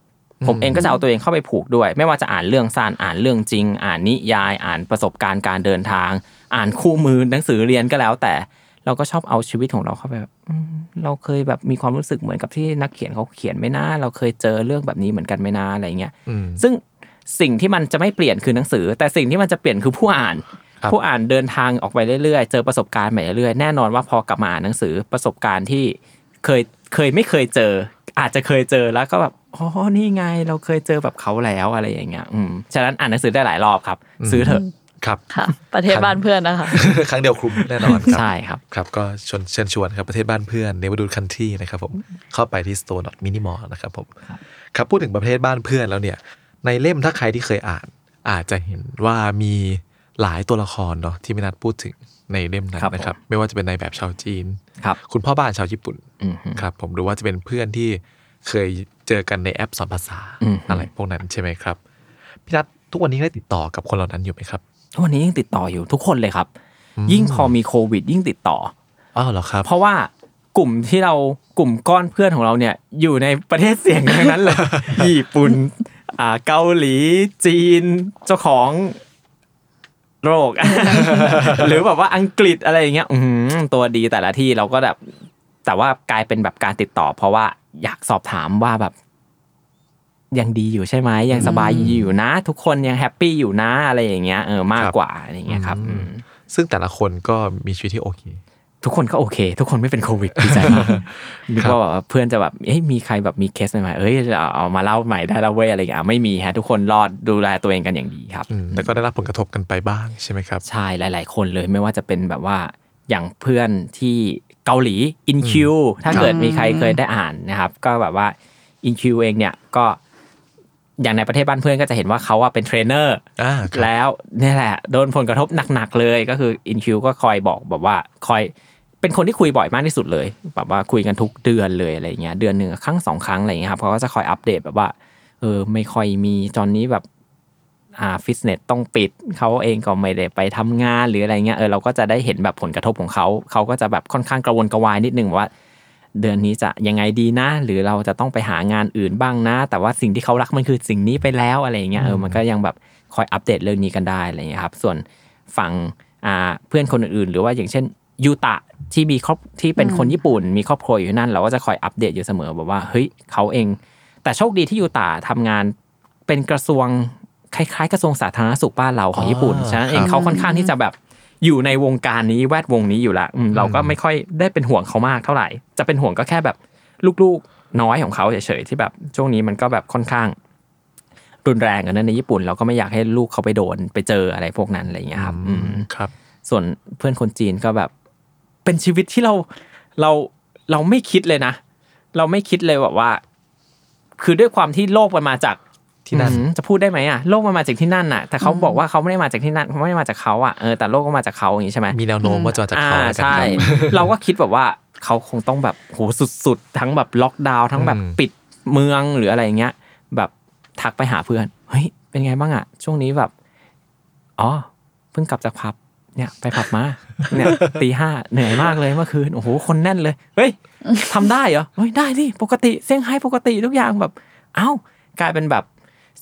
ผมเองก็จะเอาตัวเองเข้าไปผูกด้วย ไม่ว่าจะอ่านเรื่องสั้นอ่านเรื่องจริง อ่านนิยาย อ่านประสบการณ์การเดินทาง อ่านคู่มือหนังสือเรียนก็แล้วแต่ เราก็ชอบเอาชีวิตของเราเข้าไปแบบอืมเราเคยแบบมีความรู้สึกเหมือนกับที่นักเขียนเขาเขียนไหม่น่าเราเคยเจอเรื่องแบบนี้เหมือนกันไหม่น่าอะไรเงี้ยอืมซึ่งสิ่งที่มันจะไม่เปลี่ยนคือหนังสือ แต่สิ่งที่มันจะเปลี่ยนคือผู้อ่านครับผู้อ่านเดินทางออกไปเรื่อยๆ เจอประสบการณ์ใหม่เรื่อยๆแน่นอนว่าพอกลับมาอ่านหนังสือประสบการณ์ที่เคยเคยไม่เคยเจอ อาจจะเคยเจอแล้วก็แบบอ๋อนี่ไงเราเคยเจอแบบเขาแล้วอะไรอย่างเงี้ยอืมฉะนั้นอ่านหนังสือได้หลายรอบครับ ซื้อเถอะ ครับค่ะ ประเทศบ้านเพื่อนนะคะ ครั้งเดียวคลุมแน่นอนครับใช่ครับครับ ก็ชวนเชิญชวนครับประเทศบ้านเพื่อนเนวดูคันทรีนะครับผมเข้าไปที่ store minimal นะครับผมครับพูดถึงประเทศบ้านเพื่อนแล้วเนี่ย ในเล่มถ้าใครที่เคยอ่าน อาจจะเห็นว่ามีหลายตัวละครเนาะที่ไม่นัดพูดถึงในเล่มนั้นครับนะครับ ไม่ว่าจะเป็นในแบบชาวจีนครับคุณพ่อบ้านชาวญี่ปุ่นอืมฮึครับผมหรือว่าจะเป็นเพื่อนที่เคยเจอกันในแอปสอนภาษาอืมอะไรพวกนั้นใช่ไหมครับพี่นัททุกวันนี้ได้ติดต่อกับคนเหล่านั้นอยู่ไหมครับทุก วันนี้ยังติดต่ออยู่ทุกคนเลยครับ ยิ่งพอมีโควิด ยิ่งติดต่ออ้าวเหรอครับ เพราะว่ากลุ่มที่เรากลุ่มก้อนเพื่อนของเราเนี่ยอยู่ในประเทศเสี่ยงทั้งนั้นเลย ญี่ปุ่นอ่าเกาหลีจีนเจ้าของโรค หรือแบบว่าอังกฤษอะไรอย่างเงี้ยอือหือตัวดีแต่ละที่เราก็แบบแต่ว่ากลายเป็นแบบการติดต่อ เพราะว่าอยากสอบถามว่าแบบ ยังดีอยู่ใช่ไหมยังสบายอยู่นะ ทุกคนยัง happy อยู่นะอะไรอย่างเงี้ยเออมากครับกว่าอะไรอย่างเงี้ยครับอืมซึ่งแต่ละคนก็มีชีวิตที่โอเคทุกคนก็โอเค ทุกคนไม่เป็นโควิดดีใจมากนึกว่าแบบว่าเพื่อนจะแบบเอ้ยมีใครแบบมีเคสใหม่ๆเอ้ยเอาเอามาเล่าใหม่ได้แล้วเว้ยอะไรอย่างเงี้ยไม่มีฮะทุกคนรอดดูแลตัวเองกันอย่างดีครับอืมแต่ก็ได้รับผลกระทบกันไปบ้างใช่ไหมครับใช่หลาย ๆ คนเลยไม่ว่าจะเป็นแบบว่าอย่างเพื่อนที่เกาหลีอินคิวถ้าเกิดมีใครเคยได้อ่านนะครับ ก็แบบว่าอินคิวเองเนี่ยก็ อย่างในประเทศบ้านเพื่อนก็จะเห็นว่าเขาว่าเป็นเทรนเนอร์อ่าครับแล้วเนี่ยแหละโดนผลกระทบหนักๆเลยก็คืออินคิวก็คอยบอกแบบว่าคอยเป็นคนที่คุยบ่อยมากที่สุดเลยแบบว่าคุยกันทุกเดือนเลยอะไรเงี้ยเดือนหนึ่งครั้งสองครั้งอะไรเงี้ยครับเขาก็จะคอยอัปเดตแบบว่าเออไม่ค่อยมีตอนนี้แบบอ่าฟิตเนสต้องปิดเขาเองก็ไม่ได้ไปทำงานหรืออะไรเงี้ยเออเราก็จะได้เห็นแบบผลกระทบของเขาเขาก็จะแบบค่อนข้างกระวนกระวายนิดนึงว่า เดือนนี้จะยังไงดีนะ หรือเราจะต้องไปหางานอื่นบ้างนะ แต่ว่าสิ่งที่เขารักมันคือสิ่งนี้ไปแล้วอะไรเงี้ยเออมันก็ยังแบบคอยอัปเดตเรื่องนี้กันได้อะไรเงี้ยครับ ส่วนฝั่งอ่าเพื่อนคนอื่นๆ หรือว่าอย่างเช่นยูตะที่มีครอบที่เป็นคนญี่ปุ่น มีครอบครัวอยู่ที่นั่น เราก็จะคอยอัปเดตอยู่เสมอแบบว่าเฮ้ยเขาเอง แต่โชคดีที่ยูตะทำงานเป็นกระทรวงคล้ายๆ กระทรวงสาธารณสุขบ้านเราของญี่ปุ่นอ๋อฉะนั้นเองครับเขาค่อนข้างที่จะแบบ อยู่ในวงการนี้แวดวงนี้อยู่ละอืมเราก็ไม่ค่อยได้เป็นห่วงเขามากเท่าไหร่ จะเป็นห่วงก็แค่แบบลูกๆน้อยของเขาเฉยๆที่แบบช่วงนี้มันก็แบบค่อนข้าง รุนแรงกันนะในญี่ปุ่น เราก็ไม่อยากให้ลูกเขาไปโดนไปเจออะไรพวกนั้นอะไรอย่างเงี้ยครับอืมครับ ส่วนเพื่อนคนจีนก็แบบ เป็นชีวิตที่เราเราเราไม่คิดเลยนะ เราไม่คิดเลยแบบว่า คือด้วยความที่โลกมันมาจาก ที่นั่นอืมจะพูดได้ไหมอะโลกมันมาจากที่นั่นน่ะ แต่เขาบอกว่าเขาไม่ได้มาจากที่นั่นเขาไม่ได้มาจากเขาอะเออแต่โลกก็มาจากเขาอย่างนี้ใช่ไหมมีแนวโน้มว่าจะมาจากเขาอ่าแล้วกันใช่ครับเราก็คิดแบบว่าเขาคงต้องแบบโหสุดๆ ทั้งแบบล็อกดาวน์ทั้งแบบอืมปิดเมืองหรืออะไรอย่างเงี้ย แบบทักไปหาเพื่อนเฮ้ยเป็นไงบ้างอะ ช่วงนี้แบบอ๋อเพิ่งกลับจากผับเนี่ยไปผับมาเนี่ยตีห้าเหนื่อยมากเลยเมื่อคืนโอ้โหคนแน่นเลย เฮ้ยทำได้เหรอเฮ้ยได้สิปกติเซี่ยงไฮ้ปกติทุกอย่างแบบ เอ้ากลายเป็นแบบ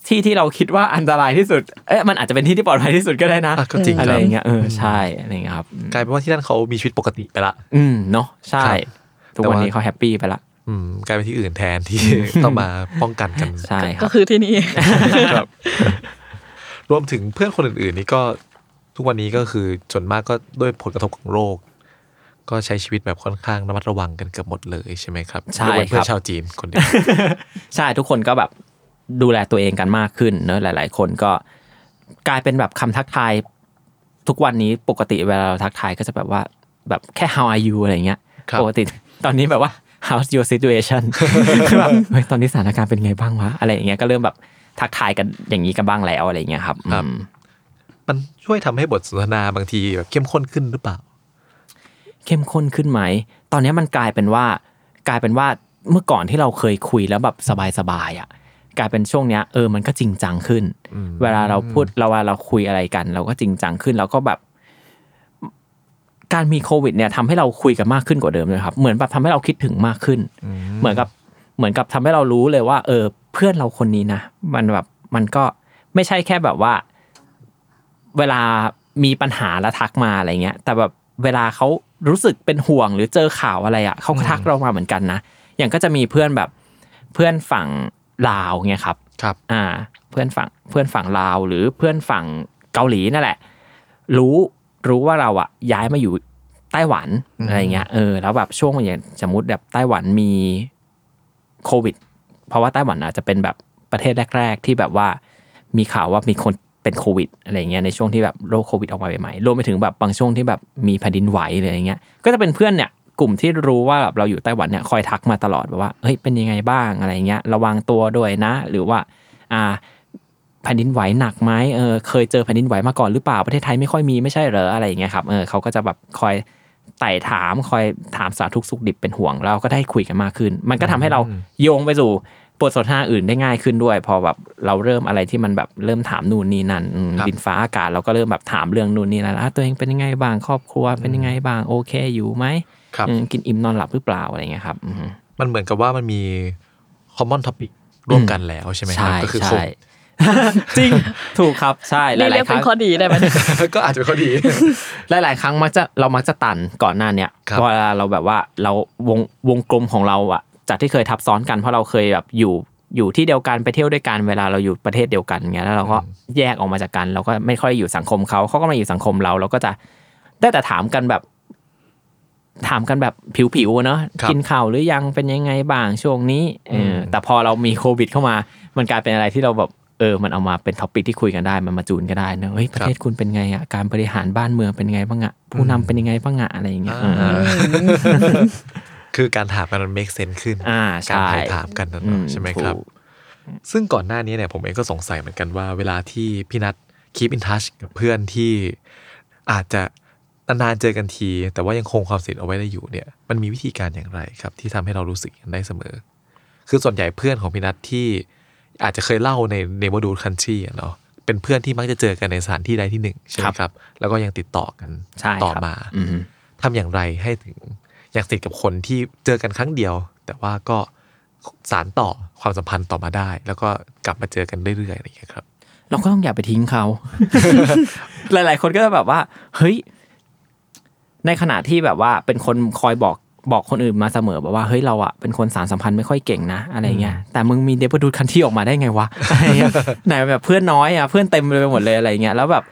ที่ที่เราคิดว่าอันตรายที่สุด เอ๊ะมันอาจจะเป็นที่ที่ปลอดภัยที่สุดก็ได้นะอะก็จริงอะคไรรับอย่างเงี้ยเออใช่อะไรอย่างเงี้ยครับกลายเป็นว่าที่นั่นเขามีชีวิตปกติไปละ อืมเนาะใช่ครับทุกวันนี้เขาแฮปปี้ไปละอืมกลายเป็นที่อื่นแทนที่ต้องมาป้องกันกันใช่คก็รับคือที่นี่ครับ รวมถึงเพื่อนคนอื่น ๆ นี่ก็ทุกวันนี้ก็คือส่วนมากก็ด้วยผลกระทบของโรคก็ใช้ชีวิตแบบค่อนข้างระมัดระวังกันเกือบหมดเลยใช่ไหมครับใช่ยกเว้นเพื่อครันบชาวจีนคนเดียวใช่ทุกคนก็แบบ ดูแลตัวเองกันมากขึ้นเนอะหลาย ๆ คนก็กลายเป็นแบบคำทักทายทุกวันนี้ปกติเวลาเราทักทายก็จะแบบว่าแบบแค่ how are you อะไรเงี้ยครับปกติตอนนี้แบบว่า how's your situation คือแบบเฮ้ยตอนนี้สถานการณ์เป็นไงบ้างวะอะไรอย่างเงี้ยก็เริ่มแบบทักทายกันอย่างนี้กันบ้างแล้วอะไรเงี้ยครับอืมแมันช่วยทำให้บทสนทนาบางทีแบบเข้มข้นขึ้นหรือเปล่า เข้มข้นขึ้นไหม ตอนนี้มันกลายเป็นว่า กลายเป็นว่าเมื่อก่อนที่เราเคยคุยแล้วแบบสบายๆอะ กลายเป็นช่วงเนี้ยเออมันก็จริงจังขึ้น เวลาเราพูดเราเวลาเราคุยอะไรกัน เราก็จริงจังขึ้นแล้วก็แบบ การมีโควิด เนี่ยทำให้เราคุยกันมากขึ้นกว่าเดิมเลยครับ เหมือนแบบทำให้เราคิดถึงมากขึ้น เหมือนกับเหมือนกับทำให้เรารู้เลยว่า เออ เพื่อนเราคนนี้นะมันแบบมันก็ไม่ใช่แค่แบบว่า เวลามีปัญหาแล้วทักมาอะไรเงี้ย แต่แบบเวลาเขารู้สึกเป็นห่วงหรือเจอข่าวอะไรอะเขาก็ทักเรามาเหมือนกันนะอย่างก็จะมีเพื่อนแบบเพื่อนฝั่ง ลาวเงี้ยครับครับอ่าเพื่อนฝั่งเพื่อนฝั่งลาวหรือเพื่อนฝั่งเกาหลีนั่นแหละ รู้รู้ว่าเราอะย้ายมาอยู่ไต้หวันอะไรเงี้ยเออแล้วแบบช่วงอย่างสมมติแบบไต้หวันมีโควิด เพราะว่าไต้หวันอาจจะเป็นแบบประเทศแรก ๆ ที่แบบว่ามีข่าวว่ามีคนเป็นโควิดอะไรเงี้ยในช่วงที่แบบโรคโควิดออกมาใหม่ๆรวมไปถึงแบบบางช่วงที่แบบมีแผ่นดินไหวอะไรเงี้ยก็จะเป็นเพื่อนเนี่ย กลุ่มที่รู้ว่าแบบเราอยู่ไต้หวันเนี่ยคอยทักมาตลอดแบบว่าเฮ้ยเป็นยังไงบ้างอะไรเงี้ยระวังตัวด้วยนะ หรือว่าอ่าแผ่นดินไหวหนักไหมเออเคยเจอแผ่นดินไหวมาก่อนหรือเปล่าประเทศไทยไม่ค่อยมีไม่ใช่เหรออะไรอย่างเงี้ยครับเออเขาก็จะแบบคอยไต่ถามคอยถามสารทุกข์สุขดิบเป็นห่วงเราก็ได้คุยกันมากขึ้น มันก็ทำให้เราโยงไปสู่บทสนทนาอื่นได้ง่ายขึ้นด้วย พอแบบเราเริ่มอะไรที่มันแบบเริ่มถามนู่นนี่นั่นอืมครับดินฟ้าอากาศเราก็เริ่มแบบถามเรื่องนู่นนี่นั่นอะตัวเองเป็นยังไงบ้างครอบครัวเป็นยังไงบ้างโอเคอยู่ไหม ครับอืมกินอิ่มนอนหลับหรือเปล่าอะไรเงี้ยครับอืมมันเหมือนกับว่ามันมี common topic ร่วมกันแล้วใช่ไหมครับใช่ก็คือโคใช่วิดจริงถูกครับใช่หนี่ลาเรียยกๆคเป็รั้นงข้อดีได้ไหมก็อาจจะเป็นข้อดี หลาย ๆ ครั้งมักจะเรามักจะตันก่อนหน้าเนี้ยครับเวลาเราแบบว่าเราวงวงกลมของเราอะจากที่เคยทับซ้อนกันเพราะเราเคยแบบอยู่อยู่ที่เดียวกันไปเที่ยวด้วยกันเวลาเราอยู่ประเทศเดียวกันเงี้ยแล้วเราก็แยกออกมาจากกัน เราก็ไม่ค่อยอยู่สังคมเขาเขาก็มาอยู่สังคมเราเราก็จะได้แต่ถามกันแบบ ถามกันแบบผิวๆเนอะครับกินข้าวหรือยังเป็นยังไงบ้างช่วงนี้เอออแต่พอเรามีโควิดเข้ามา มันกลายเป็นอะไรที่เราแบบเออ มันเอามาเป็น topic ที่คุยกันได้ มันมาจูนกันได้เนอะเฮ้ย ประเทศคุณเป็นไงอะ การบริหารบ้านเมืองเป็นยังไงบ้างอะ ผู้นำเป็นยังไงบ้างอะ อะไรอย่างเงี้ยเอออ่าคือการถามกันมัน make sense ขึ้นอ่าการใช่ถ่ายถามกันนะอืเนาะมใช่ไหมครับถูกซึ่งก่อนหน้านี้เนี่ยผมเองก็สงสัยเหมือนกันว่า เวลาที่พี่นัท keep in touch กับเพื่อนที่อาจจะ นานๆเจอกันที แต่ว่ายังคงความสนิทเอาไว้ได้อยู่เนี่ยมันมีวิธีการอย่างไรครับ ที่ทำให้เรารู้สึกอย่างนั้นได้เสมอ คือส่วนใหญ่เพื่อนของพี่นัทที่อาจจะเคยเล่าใน neighborhood country อะเนาะเป็นเพื่อนที่มักจะเจอกันในสถานที่ใดที่หนึ่งใช่ไหมครับ แล้วก็ยังติดต่อกันใช่ต่อครับมาอืมทำอย่างไรให้ถึงอยากสนิทกับคนที่เจอกันครั้งเดียว แต่ว่าก็สารต่อความสัมพันธ์ต่อมาได้ แล้วก็กลับมาเจอกันเรื่อยๆอะไรอย่างเงี้ยครับ เราก็ต้องอย่าไปทิ้งเขา หลาย ๆ คนก็จะแบบว่า เฮ้ย ในขณะที่แบบว่าเป็นคนคอยบอกบอกคนอื่นมาเสมอแบบว่าเฮ้ยเราอะเป็นคนสารสัมพันธ์ไม่ค่อยเก่งนะอะไรเงี้ยแต่มึงมีเดบดูดคันที่ออกมาได้ไงวะอะไรเงี้ยไหนแบบเพื่อนน้อยอะเพื่อนเต็มเลยไปหมดเลยอะไรเงี้ยแล้วแบบ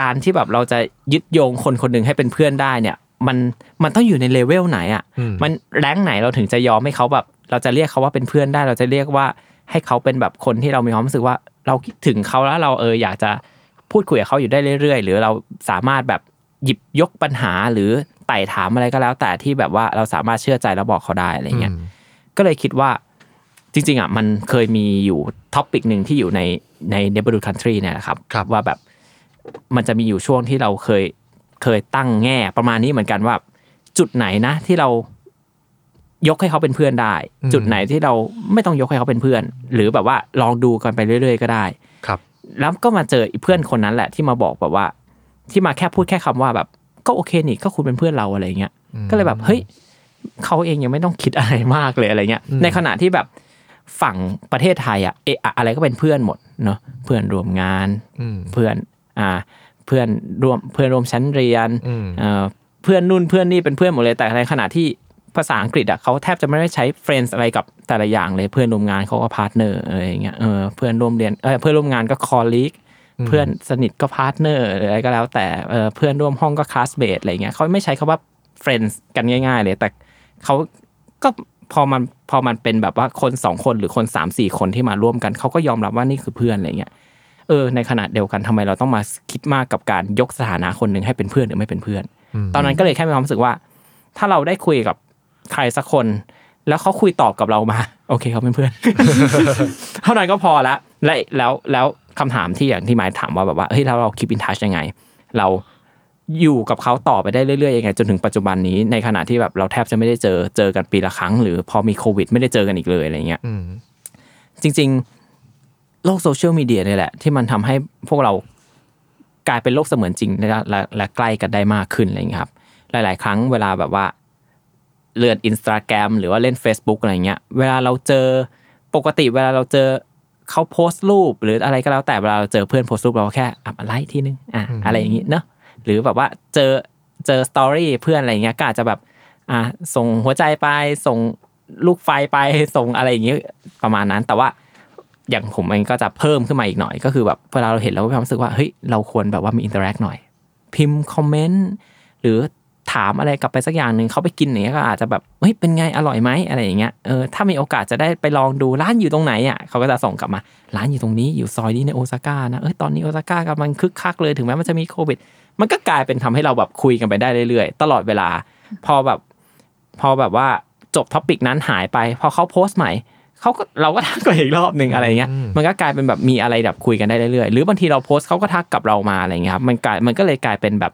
การที่แบบเราจะยึดโยงคนคนหนึ่งให้เป็นเพื่อนได้เนี่ย มันมันต้องอยู่ในเลเวลไหนอะอืมมันแรงค์ไหนเราถึงจะยอมให้เขาแบบ เราจะเรียกเขาว่าเป็นเพื่อนได้ เราจะเรียกว่าให้เขาเป็นแบบคนที่เรามีความรู้สึกว่า เราคิดถึงเขาแล้วเราเอออยากจะพูดคุยกับเขาอยู่ได้เรื่อยๆ หรือเราสามารถแบบ หยิบยกปัญหาหรือไต่ถามอะไรก็แล้ว แต่ที่แบบว่าเราสามารถเชื่อใจแล้วบอกเขาได้อะไรเงี้ยอืมก็เลยคิดว่าจริงๆอะมันเคยมีอยู่ท็อปิกหนึ่งที่อยู่ในใน neighborhood country เนี่ยนะครับครับว่าแบบมันจะมีอยู่ช่วงที่เราเคยเคยตั้งแง่ประมาณนี้เหมือนกันว่า จุดไหนนะที่เรายกให้เขาเป็นเพื่อนได้อืมจุดไหนที่เราไม่ต้องยกให้เขาเป็นเพื่อน หรือแบบว่าลองดูกันไปเรื่อย ๆ ก็ได้ ครับ แล้วก็มาเจออีเพื่อนคนนั้นแหละที่มาบอกแบบว่า ที่มาแค่พูดแค่คำว่าแบบก็โอเคนี่ก็คุณเป็นเพื่อนเราอะไรเงี้ยก็เลยแบบเฮ้ยเขาเองยังไม่ต้องคิดอะไรมากเลยอะไรเงี้ยอืมในขณะที่แบบฝั่งประเทศไทยอะเอะอะอะไรก็เป็นเพื่อนหมดเนาะเพื่อนร่วมงานอืมเพื่อนอ่าเพื่อนร่วมเพื่อนร่วมชั้นเรียนอืมเอ่อเพื่อนนู่นเพื่อนนี่เป็นเพื่อนหมดเลยแต่ในขณะที่ภาษาอังกฤษอะเขาแทบจะไม่ได้ใช้ friends อะไรกับแต่ละอย่างเลยเพื่อนร่วมงานเขาก็ partner อะไรอย่างเงี้ยเออเพื่อนร่วมเรียนเออเพื่อนร่วมงานก็ colleague เพื่อนสนิทก็ partner หรืออะไรก็แล้วแต่เออเพื่อนร่วมห้องก็ classmate อะไรเงี้ยเขาไม่ใช้คำว่า friends กันง่าย ๆ เลย แต่เขาก็พอมันพอมันเป็นแบบว่าคนสองคนหรือคนสามสี่คนที่มาร่วมกันเขาก็ยอมรับว่านี่คือเพื่อนอะไรเงี้ยเออในขณะเดียวกันทำไมเราต้องมาคิดมากกับการยกสถานะคนหนึ่งให้เป็นเพื่อนหรือไม่เป็นเพื่อน ตอนนั้นก็เลยแค่มีความรู้สึกว่า ถ้าเราได้คุยกับใครสักคน แล้วเขาคุยตอบกับเรามา โอเคเขาเป็นเพื่อน เท่านั้นก็พอละและแล้วแล้ว คำถามที่อย่างที่หมายถามว่าแบบว่าเฮ้ยแล้วเราคิดอินทัชยังไง เราอยู่กับเขาต่อไปได้เรื่อยๆยังไงจนถึงปัจจุบันนี้ในขณะที่แบบเราแทบจะไม่ได้เจอเจอกันปีละครั้ง หรือพอมีโควิด ไม่ได้เจอกันอีกเลยอะไรเงี้ยอืมจริง ๆ โลกโซเชียลมีเดียนี่แหละ ที่มันทำให้พวกเรากลายเป็นโลกเสมือนจริงและและและใกล้กันได้มากขึ้นอะไรอย่างเงี้ยครับ หลาย ๆ ครั้งเวลาแบบว่าเลื่อนอินสตาแกรมหรือว่าเล่น Facebook อะไรเงี้ย เวลาเราเจอปกติเวลาเราเจอ เขาโพสต์รูปหรืออะไรก็แล้วแต่เวลาเราเจอเพื่อนโพสต์รูปเราก็แค่อัพไลค์ทีนึงอะอะไรอย่างงี้เนอะหรือแบบว่าเจอเจอ story เพื่อนอะไรเงี้ยก็อาจจะแบบอะส่งหัวใจไปส่งลูกไฟไปส่งอะไรอย่างงี้ประมาณนั้น แต่ว่าอย่างผมเองก็จะเพิ่มขึ้นมาอีกหน่อย ก็คือแบบเวลาเราเห็นเราก็มีความรู้สึกว่าเฮ้ยเราควรแบบว่ามี interact หน่อย พิมพ์ comment หรือ ถามอะไรกลับไปสักอย่างหนึ่งเขาไปกินอย่างเงี้ยก็อาจจะแบบเฮ้ยเป็นไงอร่อยไหมอะไรอย่างเงี้ยเออถ้ามีโอกาสจะได้ไปลองดูร้านอยู่ตรงไหนอะเขาก็จะส่งกลับมา ร้านอยู่ตรงนี้อยู่ซอยนี้ในโอซาก้านะเอ้ยตอนนี้โอซาก้ากำลังคึกคักเลยถึงแม้มันจะมีโควิด มันก็กลายเป็นทำให้เราแบบคุยกันไปได้เรื่อยๆ ตลอดเวลา พอแบบพอแบบว่าจบ topic นั้นหายไป พอเขาโพสต์ใหม่เขาก็เราก็ทักไปอีกรอบหนึ่งอะไรเงี้ยมันก็กลายเป็นแบบมีอะไรแบบคุยกันได้เรื่อยๆหรือบางทีเราโพสต์เขาก็ทักกับเรามาอะไรเงี้ยครับมันกลายมันก็เลยกลายเป็นแบบ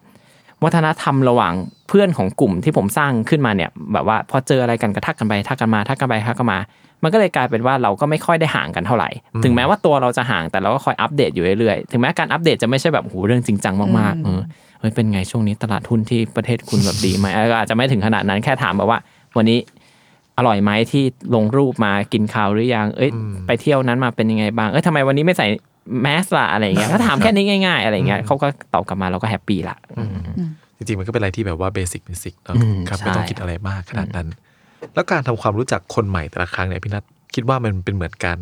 วัฒนธรรมระหว่าง เพื่อนของกลุ่มที่ผมสร้างขึ้นมาเนี่ยแบบว่าพอเจออะไรกันก็ทักกันไปทักกันมาทักกันไปทักกันมา มันก็เลยกลายเป็นว่าเราก็ไม่ค่อยได้ห่างกันเท่าไหร่ ถึงแม้ว่าตัวเราจะห่างแต่เราก็คอยอัปเดตอยู่เรื่อยๆ ถึงแม้การอัปเดตจะไม่ใช่แบบโหเรื่องจริงจังมากๆเออเฮ้ยเป็นไงช่วงนี้ตลาดหุ้นที่ประเทศคุณแบบดีไหมเอออาจจะไม่ถึงขนาดนั้นแค่ถามแบบว่า วันนี้อร่อยไหมที่ลงรูปมากินข้าวหรือยัง เอ้ย ไปเที่ยวนั้นมาเป็นยังไงบ้าง เอ้ยทำไมวันนี้ไม่ใส่แมสล่ะอะไรเงี้ยถ้าถามแค่นี้ง่าย ๆ อะไรเงี้ยเขาก็ตอบกลับมาเราก็ happy ละอืม จริงๆ มันก็เป็นอะไรที่แบบว่า basic basic เนาะอืมครับใช่ไม่ต้องคิดอะไรมากขนาดนั้น แล้วการทำความรู้จักคนใหม่แต่ละครั้งเนี่ยพี่นัทคิดว่ามันเป็นเหมือนการ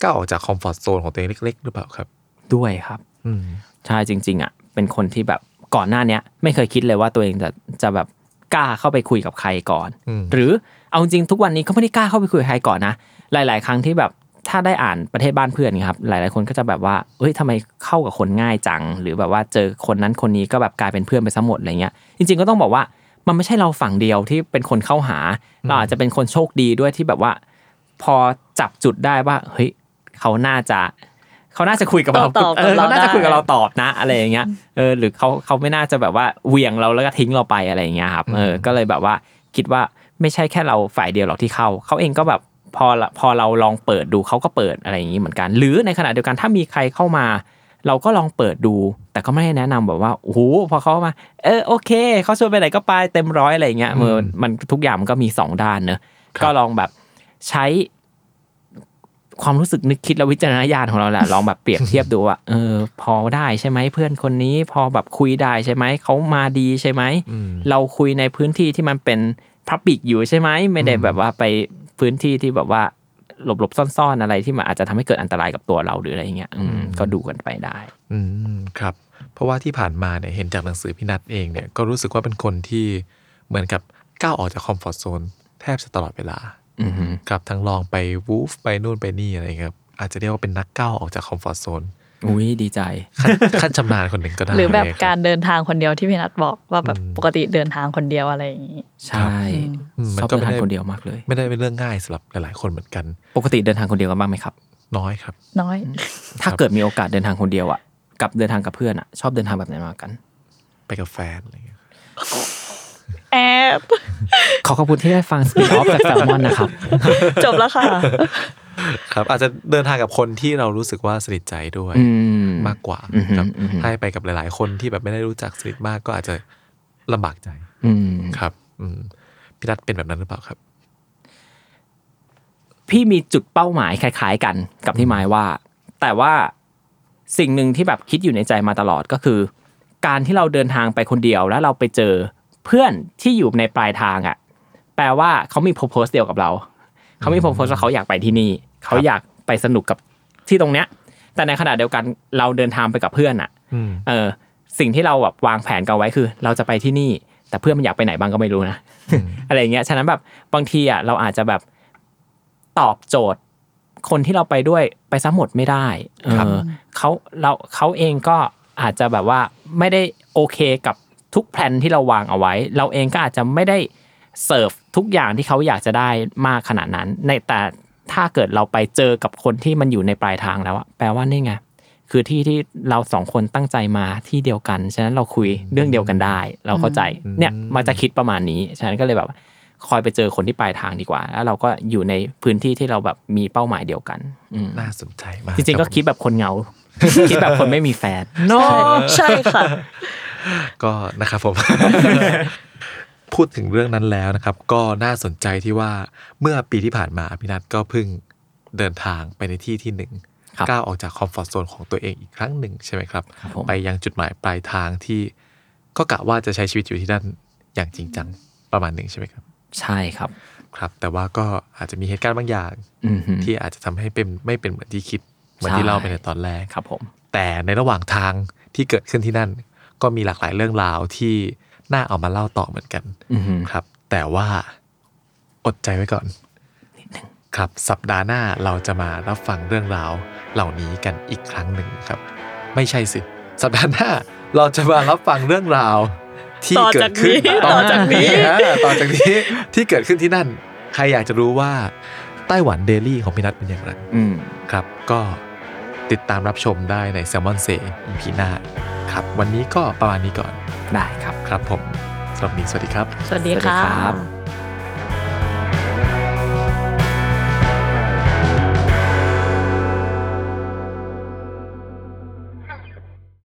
ก้าวออกจาก comfort zone ของตัวเองเล็ก ๆ หรือเปล่าครับ ด้วยครับอืมใช่จริง ๆ อะ เป็นคนที่แบบก่อนหน้าเนี้ย ไม่เคยคิดเลยว่าตัวเองจะจะแบบกล้าเข้าไปคุยกับใครก่อนอืมหรือเอาจริงๆทุกวันนี้ก็ไม่ได้กล้าเข้าไปคุยกับใครก่อนนะหลาย ๆ ครั้งที่แบบ ถ้าได้อ่านประเทศบ้านเพื่อนครับ หลาย ๆ คนก็จะแบบว่าเฮ้ยทำไมเข้ากับคนง่ายจัง หรือแบบว่าเจอคนนั้นคนนี้ก็แบบกลายเป็นเพื่อนไปซะหมดอะไรเงี้ย จริง ๆ ก็ต้องบอกว่ามันไม่ใช่เราฝั่งเดียวที่เป็นคนเข้าหา เราอาจจะเป็นคนโชคดีด้วยที่แบบว่า พอจับจุดได้ว่า เฮ้ยเขาน่าจะเขาน่าจะคุยกับเราตอบกับเออเราเขาน่าจะได้คุยกับเราตอบนะ อะไรอย่างเงี้ย เออ หรือเขาเขาไม่น่าจะแบบว่าเหวี่ยงเราแล้วก็ทิ้งเราไปอะไรอย่างเงี้ยครับ เออ ก็เลยแบบว่าคิดว่าไม่ใช่แค่เราฝ่ายเดียวหรอกที่เข้า เขาเองก็แบบ พอละพอเราลองเปิดดูเขาก็เปิดอะไรอย่างงี้เหมือนกัน หรือในขณะเดียวกันถ้ามีใครเข้ามา เราก็ลองเปิดดู แต่ก็ไม่ได้แนะนำแบบว่าโอ้โหพอเขามา เออโอเคเขาชวนไปไหนก็ไปเต็มร้อยอะไรอย่างเงี้ยมันมันทุกอย่างมันก็มีสองด้านเนอะก็ลองแบบใช้ความรู้สึกนึกคิดและวิจารณญาณของเราแหละลองแบบเปรียบเทียบดูว่าเออ พอได้ใช่ไหมเพื่อนคนนี้พอแบบคุยได้ใช่ไหมเขามาดีใช่ไหมเราคุยในพื้นที่ที่มันเป็นพับบิกอยู่ใช่ไหมไม่ได้แบบว่าไป พื้นที่ที่แบบว่าหลบหลบๆซ่อนๆอะไรที่มันอาจจะทำให้เกิดอันตรายกับตัวเราหรืออะไรอย่างเงี้ยอืมก็ดูกันไปได้ อืมครับ เพราะว่าที่ผ่านมาเนี่ยเห็นจากหนังสือพี่นัทเองเนี่ยก็รู้สึกว่าเป็นคนที่เหมือนกับก้าวออกจาก comfort zone แทบจะตลอดเวลาอือฮึครับทั้งลองไป WWOOF ไปนู่นไปนี่อะไรครับอาจจะเรียกว่าเป็นนักก้าวออกจาก comfort zone อุ้ยดีใจขั้นขั้นชำนาญคนหนึ่งก็ได้หรือแบบคการเดินทางคนเดียวที่พี่นัทบอกว่าแบบปกติเดินทางคนเดียวอะไรอย่างนี้ใช่อืมชมันอบก็เดินไม่ทางได้คนเดียวมากเลย ไม่ได้เป็นเรื่องง่ายสำหรับหลายๆ คนเหมือนกัน ปกติเดินทางคนเดียวกันบ้างไหมครับ น้อยครับ น้อย ถ้าเกิดมีโอกาสเดินทางคนเดียวอะกับเดินทางกับเพื่อนอะ ชอบเดินทางแบบไหนมากกัน ไปกับแฟนอะไรเงี้ยแอบขอขอบคุณที่ได้ฟังสปีดออฟจากแซลมอนนะครับ จบแล้วค่ะ ครับอาจจะเดินทางกับคนที่เรารู้สึกว่าสนิทใจด้วยอืมมากกว่าอือฮึครับอือฮึให้ไปกับหลาย ๆ คนที่แบบไม่ได้รู้จักสนิทมากก็อาจจะลำบากใจอืมครับอืมพี่นัทเป็นแบบนั้นหรือเปล่าครับ พี่มีจุดเป้าหมายคล้าย ๆ กันกับที่หมายว่า แต่ว่าสิ่งหนึ่งที่แบบคิดอยู่ในใจมาตลอดก็คือ การที่เราเดินทางไปคนเดียวแล้วเราไปเจอเพื่อนที่อยู่ในปลายทางอะ แปลว่าเขามีโพโพสเดียวกับเรา เขามีโพโพสว่าเขาอยากไปที่นี่ เขาอยากไปสนุกกับที่ตรงเนี้ย แต่ในขณะเดียวกันเราเดินทางไปกับเพื่อนอะอืมเออ สิ่งที่เราแบบวางแผนกันไว้คือ เราจะไปที่นี่ แต่เพื่อนมันอยากไปไหนบ้างก็ไม่รู้นะอะไรอย่างเงี้ยฉะนั้นแบบบางทีอะเราอาจจะแบบตอบโจทย์ คนที่เราไปด้วยไปซ้ำหมดไม่ได้เอครับอเขาเราเขาเองก็อาจจะแบบว่าไม่ได้โอเคกับทุกแผนที่เราวางเอาไว้ เราเองก็อาจจะไม่ได้ เสิร์ฟทุกอย่างที่เขาอยากจะได้มากขนาดนั้น ในแต่ถ้าเกิดเราไปเจอกับคนที่มันอยู่ในปลายทางแล้วอะแปลว่านี่ไงคือที่ที่เราสองคนตั้งใจมาที่เดียวกัน ฉะนั้นเราคุยเรื่องเดียวกันได้ เราเข้าใจเนี่ยมักจะคิดประมาณนี้ ฉะนั้นก็เลยแบบคอยไปเจอคนที่ปลายทางดีกว่า แล้วเราก็อยู่ในพื้นที่ที่เราแบบมีเป้าหมายเดียวกันอืมน่าสนใจมากจริงๆก็รับคิดแบบคนเหงา คิดแบบคนไม่มีแฟนโนใช่ค่ะ ก็นะครับผม พูดถึงเรื่องนั้นแล้วนะครับ ก็น่าสนใจที่ว่าเมื่อปีที่ผ่านมาพี่นัทก็เพิ่งเดินทางไปในที่ที่หนึ่งครับก้าวออกจากคอมฟอร์ทโซนของตัวเองอีกครั้งหนึ่งใช่ไหมครับครับผมไปยังจุดหมายปลายทางที่ก็กะว่าจะใช้ชีวิตอยู่ที่นั่นอย่างจริงจังประมาณหนึ่งใช่ไหมครับ ใช่ครับครับ แต่ว่าก็อาจจะมีเหตุการณ์บางอย่างอือฮึที่อาจจะทำให้เป็นไม่เป็นเหมือนที่คิดเหมือนใช่ที่เล่าไปในตอนแรกครับผมแต่ในระหว่างทางที่เกิดขึ้นที่นั่น ก็มีหลากหลายเรื่องราวที่ น่าเอามาเล่าต่อเหมือนกันอือฮึครับ แต่ว่าอดใจไว้ก่อนครับ สัปดาห์หน้าเราจะมารับฟังเรื่องราวเหล่านี้กันอีกครั้งหนึ่งครับ ไม่ใช่สิ สัปดาห์หน้าเราจะมารับฟังเรื่องราวที่ต่อเกิจาดกขึ้นนี้ต่อจากนี้ฮะต่อจากนี้ที่เกิดขึ้นที่นั่น ใครอยากจะรู้ว่าไต้หวันเดลี่ของพี่นัทเป็นอย่างไรอืมครับ ก็ ติดตามรับชมได้ใน s ซ l m o n s a y EP หน้าครับ วันนี้ก็ประมาณนี้ก่อน ได้ครับ ครับผมสำหรับวันนี้สวัสดีครับ สวัสดีสวัสดีค่ะครับ